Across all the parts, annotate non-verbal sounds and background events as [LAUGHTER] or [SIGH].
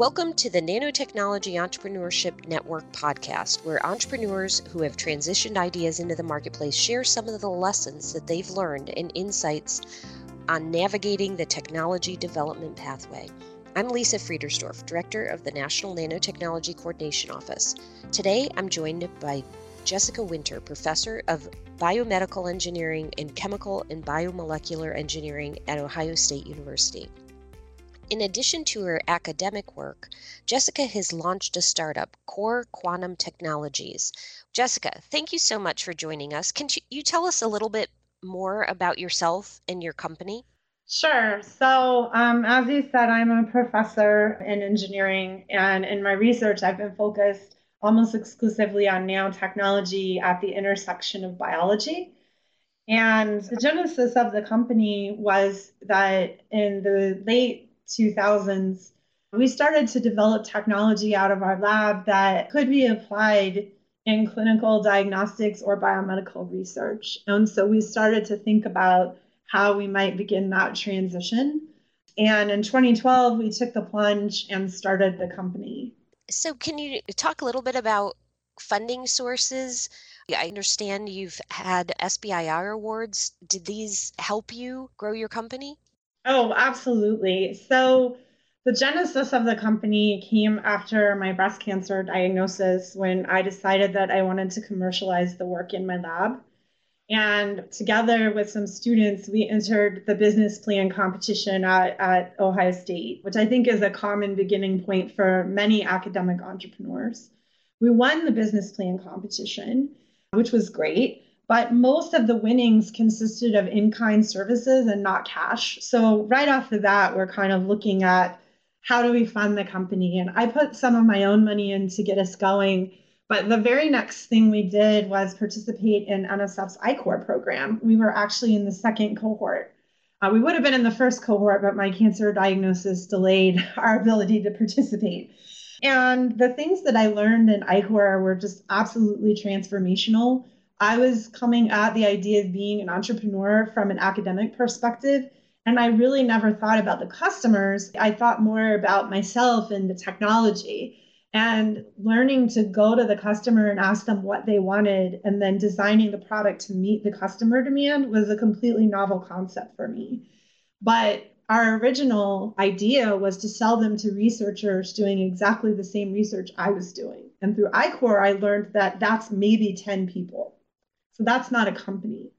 Welcome to the Nanotechnology Entrepreneurship Network podcast, where entrepreneurs who have transitioned ideas into the marketplace share some of the lessons that they've learned and insights on navigating the technology development pathway. I'm Lisa Friedersdorf, Director of the National Nanotechnology Coordination Office. Today, I'm joined by Jessica Winter, Professor of Biomedical Engineering and Chemical and Biomolecular Engineering at Ohio State University. In addition to her academic work, Jessica has launched a startup, Core Quantum Technologies. Jessica, thank you so much for joining us. Can you tell us a little bit more about yourself and your company? Sure. So, um, as you said, I'm a professor in engineering, and in my research, I've been focused almost exclusively on nanotechnology at the intersection of biology. And the genesis of the company was that in the late 2000s, we started to develop technology out of our lab that could be applied in clinical diagnostics or biomedical research. And so we started to think about how we might begin that transition. And in 2012, we took the plunge and started the company. So, can you talk a little bit about funding sources? I understand you've had SBIR awards. Did these help you grow your company? Oh, absolutely. So the genesis of the company came after my breast cancer diagnosis when I decided that I wanted to commercialize the work in my lab. And together with some students, we entered the business plan competition at, at Ohio State, which I think is a common beginning point for many academic entrepreneurs. We won the business plan competition, which was great but most of the winnings consisted of in-kind services and not cash. So right off the bat, we're kind of looking at how do we fund the company? And I put some of my own money in to get us going. But the very next thing we did was participate in NSF's I-Corps program. We were actually in the second cohort. Uh, we would have been in the first cohort, but my cancer diagnosis delayed [LAUGHS] our ability to participate. And the things that I learned in I-Corps were just absolutely transformational. I was coming at the idea of being an entrepreneur from an academic perspective. And I really never thought about the customers. I thought more about myself and the technology and learning to go to the customer and ask them what they wanted and then designing the product to meet the customer demand was a completely novel concept for me. But our original idea was to sell them to researchers doing exactly the same research I was doing. And through I-Corps, I learned that that's maybe 10 people. So that's not a company.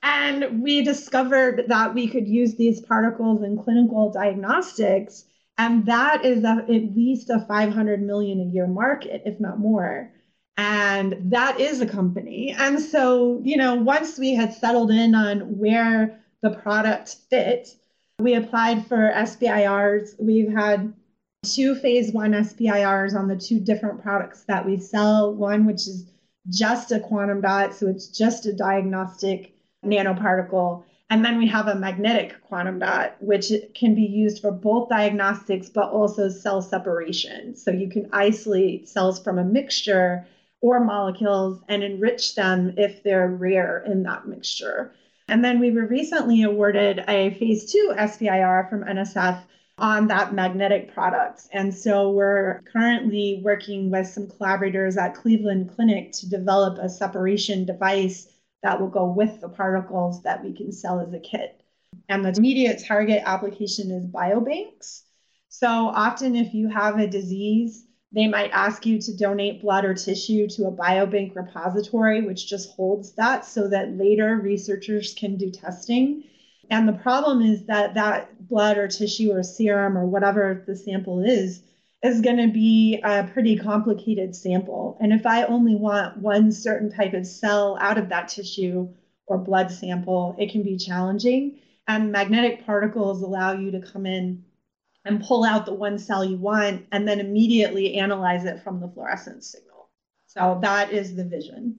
And we discovered that we could use these particles in clinical diagnostics. And that is a, at least a 500 million a year market, if not more. And that is a company. And so, you know, once we had settled in on where the product fit, we applied for SBIRs. We've had two phase one SBIRs on the two different products that we sell. One, which is just a quantum dot, so it's just a diagnostic nanoparticle. And then we have a magnetic quantum dot, which can be used for both diagnostics but also cell separation. So you can isolate cells from a mixture or molecules and enrich them if they're rare in that mixture. And then we were recently awarded a phase two SBIR from NSF on that magnetic product. And so we're currently working with some collaborators at Cleveland Clinic to develop a separation device that will go with the particles that we can sell as a kit. And the immediate target application is biobanks. So often, if you have a disease, they might ask you to donate blood or tissue to a biobank repository, which just holds that so that later researchers can do testing. And the problem is that that blood or tissue or serum or whatever the sample is, is going to be a pretty complicated sample. And if I only want one certain type of cell out of that tissue or blood sample, it can be challenging. And magnetic particles allow you to come in and pull out the one cell you want and then immediately analyze it from the fluorescence signal. So that is the vision.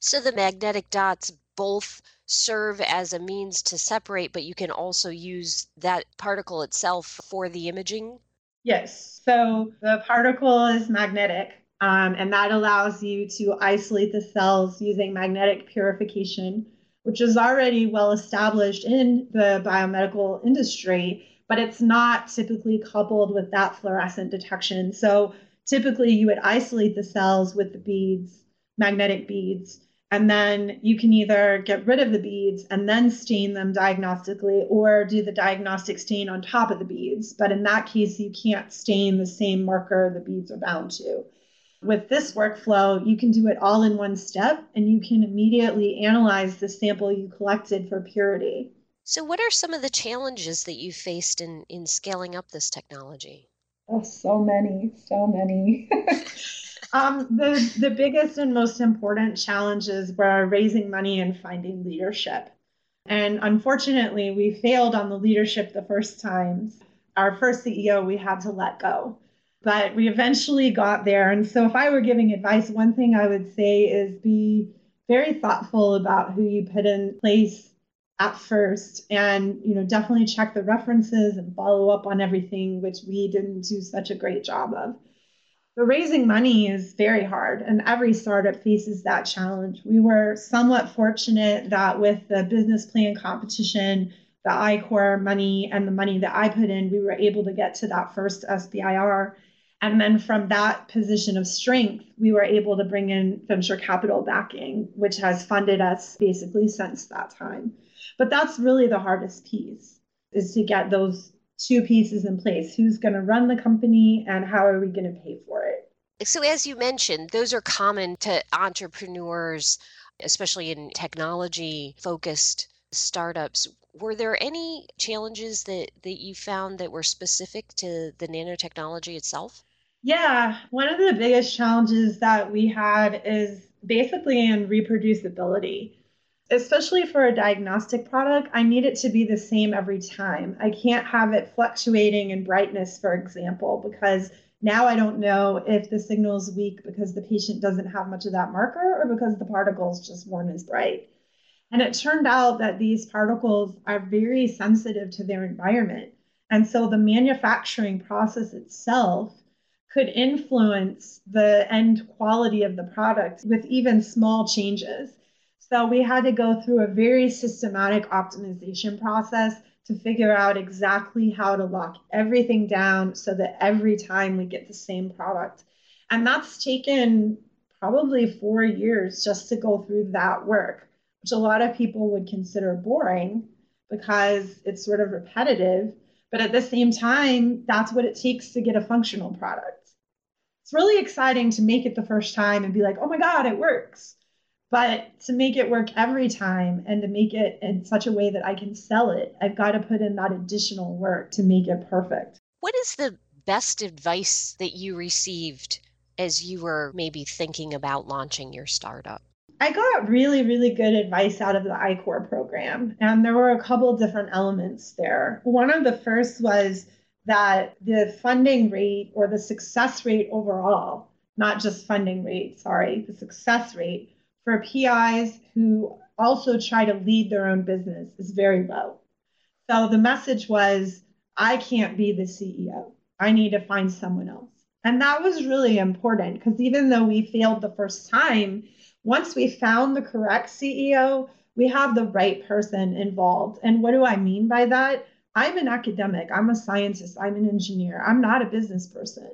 So the magnetic dots both serve as a means to separate, but you can also use that particle itself for the imaging? Yes. So the particle is magnetic, um, and that allows you to isolate the cells using magnetic purification, which is already well established in the biomedical industry. but it's not typically coupled with that fluorescent detection. So typically you would isolate the cells with the beads, magnetic beads, and then you can either get rid of the beads and then stain them diagnostically or do the diagnostic stain on top of the beads. But in that case, you can't stain the same marker the beads are bound to. With this workflow, you can do it all in one step and you can immediately analyze the sample you collected for purity. So, what are some of the challenges that you faced in, in scaling up this technology? Oh, so many, so many. [LAUGHS] um, the, the biggest and most important challenges were raising money and finding leadership. And unfortunately, we failed on the leadership the first time. Our first CEO, we had to let go. But we eventually got there. And so, if I were giving advice, one thing I would say is be very thoughtful about who you put in place at first and you know definitely check the references and follow up on everything which we didn't do such a great job of but raising money is very hard and every startup faces that challenge we were somewhat fortunate that with the business plan competition the I-Corps money and the money that i put in we were able to get to that first sbir and then from that position of strength, we were able to bring in venture capital backing, which has funded us basically since that time. But that's really the hardest piece is to get those two pieces in place. Who's going to run the company and how are we going to pay for it? So, as you mentioned, those are common to entrepreneurs, especially in technology focused startups. Were there any challenges that, that you found that were specific to the nanotechnology itself? Yeah, one of the biggest challenges that we had is basically in reproducibility especially for a diagnostic product, I need it to be the same every time. I can't have it fluctuating in brightness, for example, because now I don't know if the signal is weak because the patient doesn't have much of that marker or because the particles just weren't as bright. And it turned out that these particles are very sensitive to their environment. And so the manufacturing process itself could influence the end quality of the product with even small changes. So we had to go through a very systematic optimization process to figure out exactly how to lock everything down so that every time we get the same product. And that's taken probably four years just to go through that work, which a lot of people would consider boring because it's sort of repetitive. But at the same time, that's what it takes to get a functional product. It's really exciting to make it the first time and be like, oh my God, it works. But to make it work every time and to make it in such a way that I can sell it, I've got to put in that additional work to make it perfect. What is the best advice that you received as you were maybe thinking about launching your startup? I got really, really good advice out of the I-Corps program, and there were a couple different elements there. One of the first was that the funding rate or the success rate overall, not just funding rate, sorry, the success rate for PIs who also try to lead their own business is very low. So the message was, I can't be the CEO. I need to find someone else. And that was really important because even though we failed the first time, once we found the correct CEO, we have the right person involved. And what do I mean by that? I'm an academic, I'm a scientist, I'm an engineer, I'm not a business person.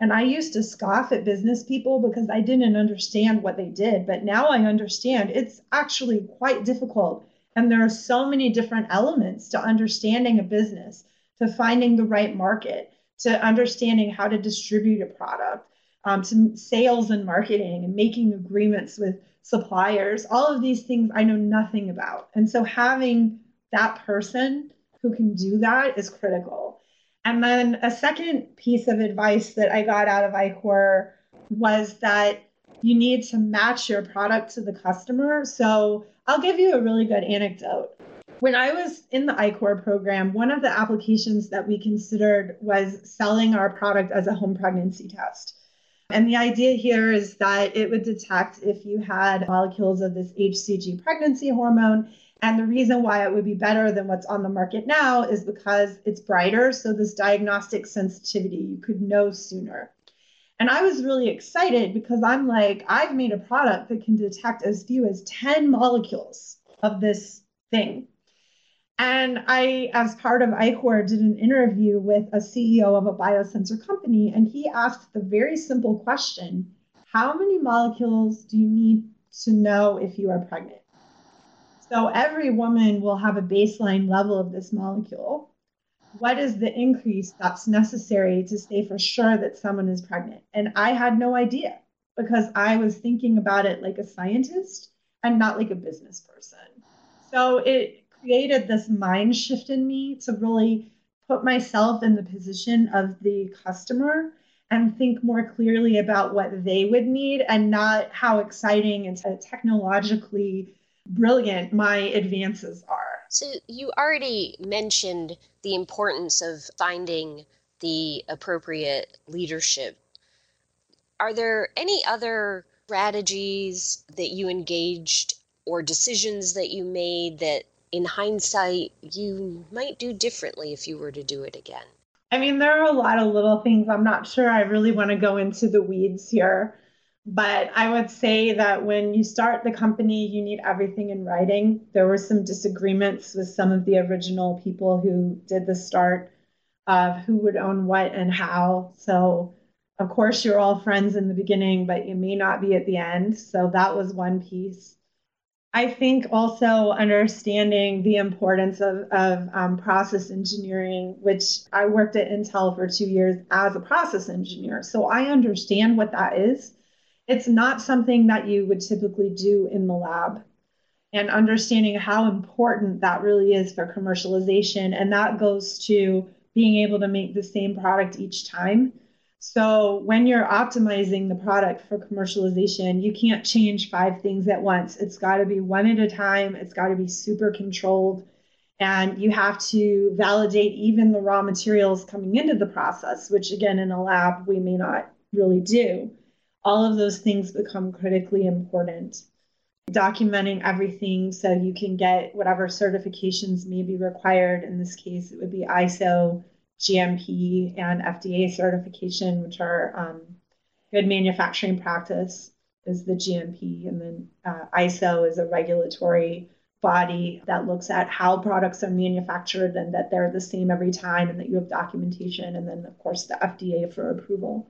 And I used to scoff at business people because I didn't understand what they did. But now I understand it's actually quite difficult. And there are so many different elements to understanding a business, to finding the right market, to understanding how to distribute a product, um, to sales and marketing and making agreements with suppliers. All of these things I know nothing about. And so having that person who can do that is critical. And then a second piece of advice that I got out of I-Corps was that you need to match your product to the customer. So I'll give you a really good anecdote. When I was in the I-Corps program, one of the applications that we considered was selling our product as a home pregnancy test. And the idea here is that it would detect if you had molecules of this HCG pregnancy hormone and the reason why it would be better than what's on the market now is because it's brighter. So, this diagnostic sensitivity, you could know sooner. And I was really excited because I'm like, I've made a product that can detect as few as 10 molecules of this thing. And I, as part of I-Corps, did an interview with a CEO of a biosensor company, and he asked the very simple question How many molecules do you need to know if you are pregnant? So every woman will have a baseline level of this molecule. What is the increase that's necessary to say for sure that someone is pregnant? And I had no idea because I was thinking about it like a scientist and not like a business person. So it created this mind shift in me to really put myself in the position of the customer and think more clearly about what they would need and not how exciting and technologically brilliant my advances are. So, you already mentioned the importance of finding the appropriate leadership. Are there any other strategies that you engaged or decisions that you made that in hindsight you might do differently if you were to do it again? I mean, there are a lot of little things. I'm not sure I really want to go into the weeds here. But I would say that when you start the company, you need everything in writing. There were some disagreements with some of the original people who did the start of who would own what and how. So, of course, you're all friends in the beginning, but you may not be at the end. So, that was one piece. I think also understanding the importance of, of um, process engineering, which I worked at Intel for two years as a process engineer. So I understand what that is. It's not something that you would typically do in the lab. And understanding how important that really is for commercialization. And that goes to being able to make the same product each time so when you're optimizing the product for commercialization, you can't change five things at once. It's got to be one at a time. It's got to be super controlled. And you have to validate even the raw materials coming into the process, which again, in a lab, we may not really do. All of those things become critically important. Documenting everything so you can get whatever certifications may be required. In this case, it would be ISO GMP and FDA certification, which are um, good manufacturing practice, is the GMP, and then uh, ISO is a regulatory body that looks at how products are manufactured and that they're the same every time and that you have documentation, and then, of course, the FDA for approval.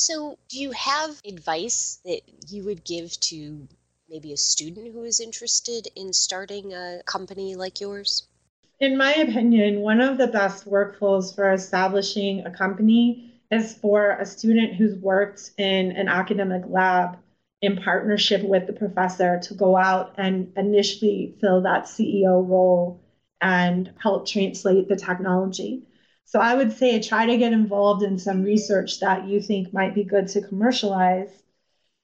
So, do you have advice that you would give to maybe a student who is interested in starting a company like yours? in my opinion, one of the best workflows for establishing a company is for a student who's worked in an academic lab in partnership with the professor to go out and initially fill that CEO role and help translate the technology. So I would say try to get involved in some research that you think might be good to commercialize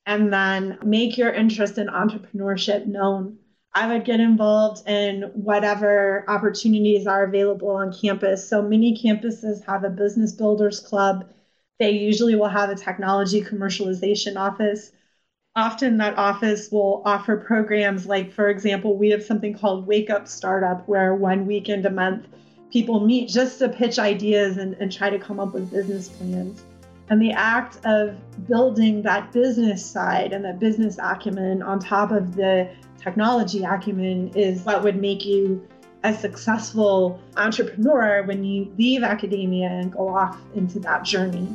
and then make your interest in entrepreneurship known I would get involved in whatever opportunities are available on campus. So many campuses have a business builders club. They usually will have a technology commercialization office. Often that office will offer programs like, for example, we have something called Wake Up Startup, where one weekend a month people meet just to pitch ideas and, and try to come up with business plans. And the act of building that business side and that business acumen on top of the technology acumen is what would make you a successful entrepreneur when you leave academia and go off into that journey.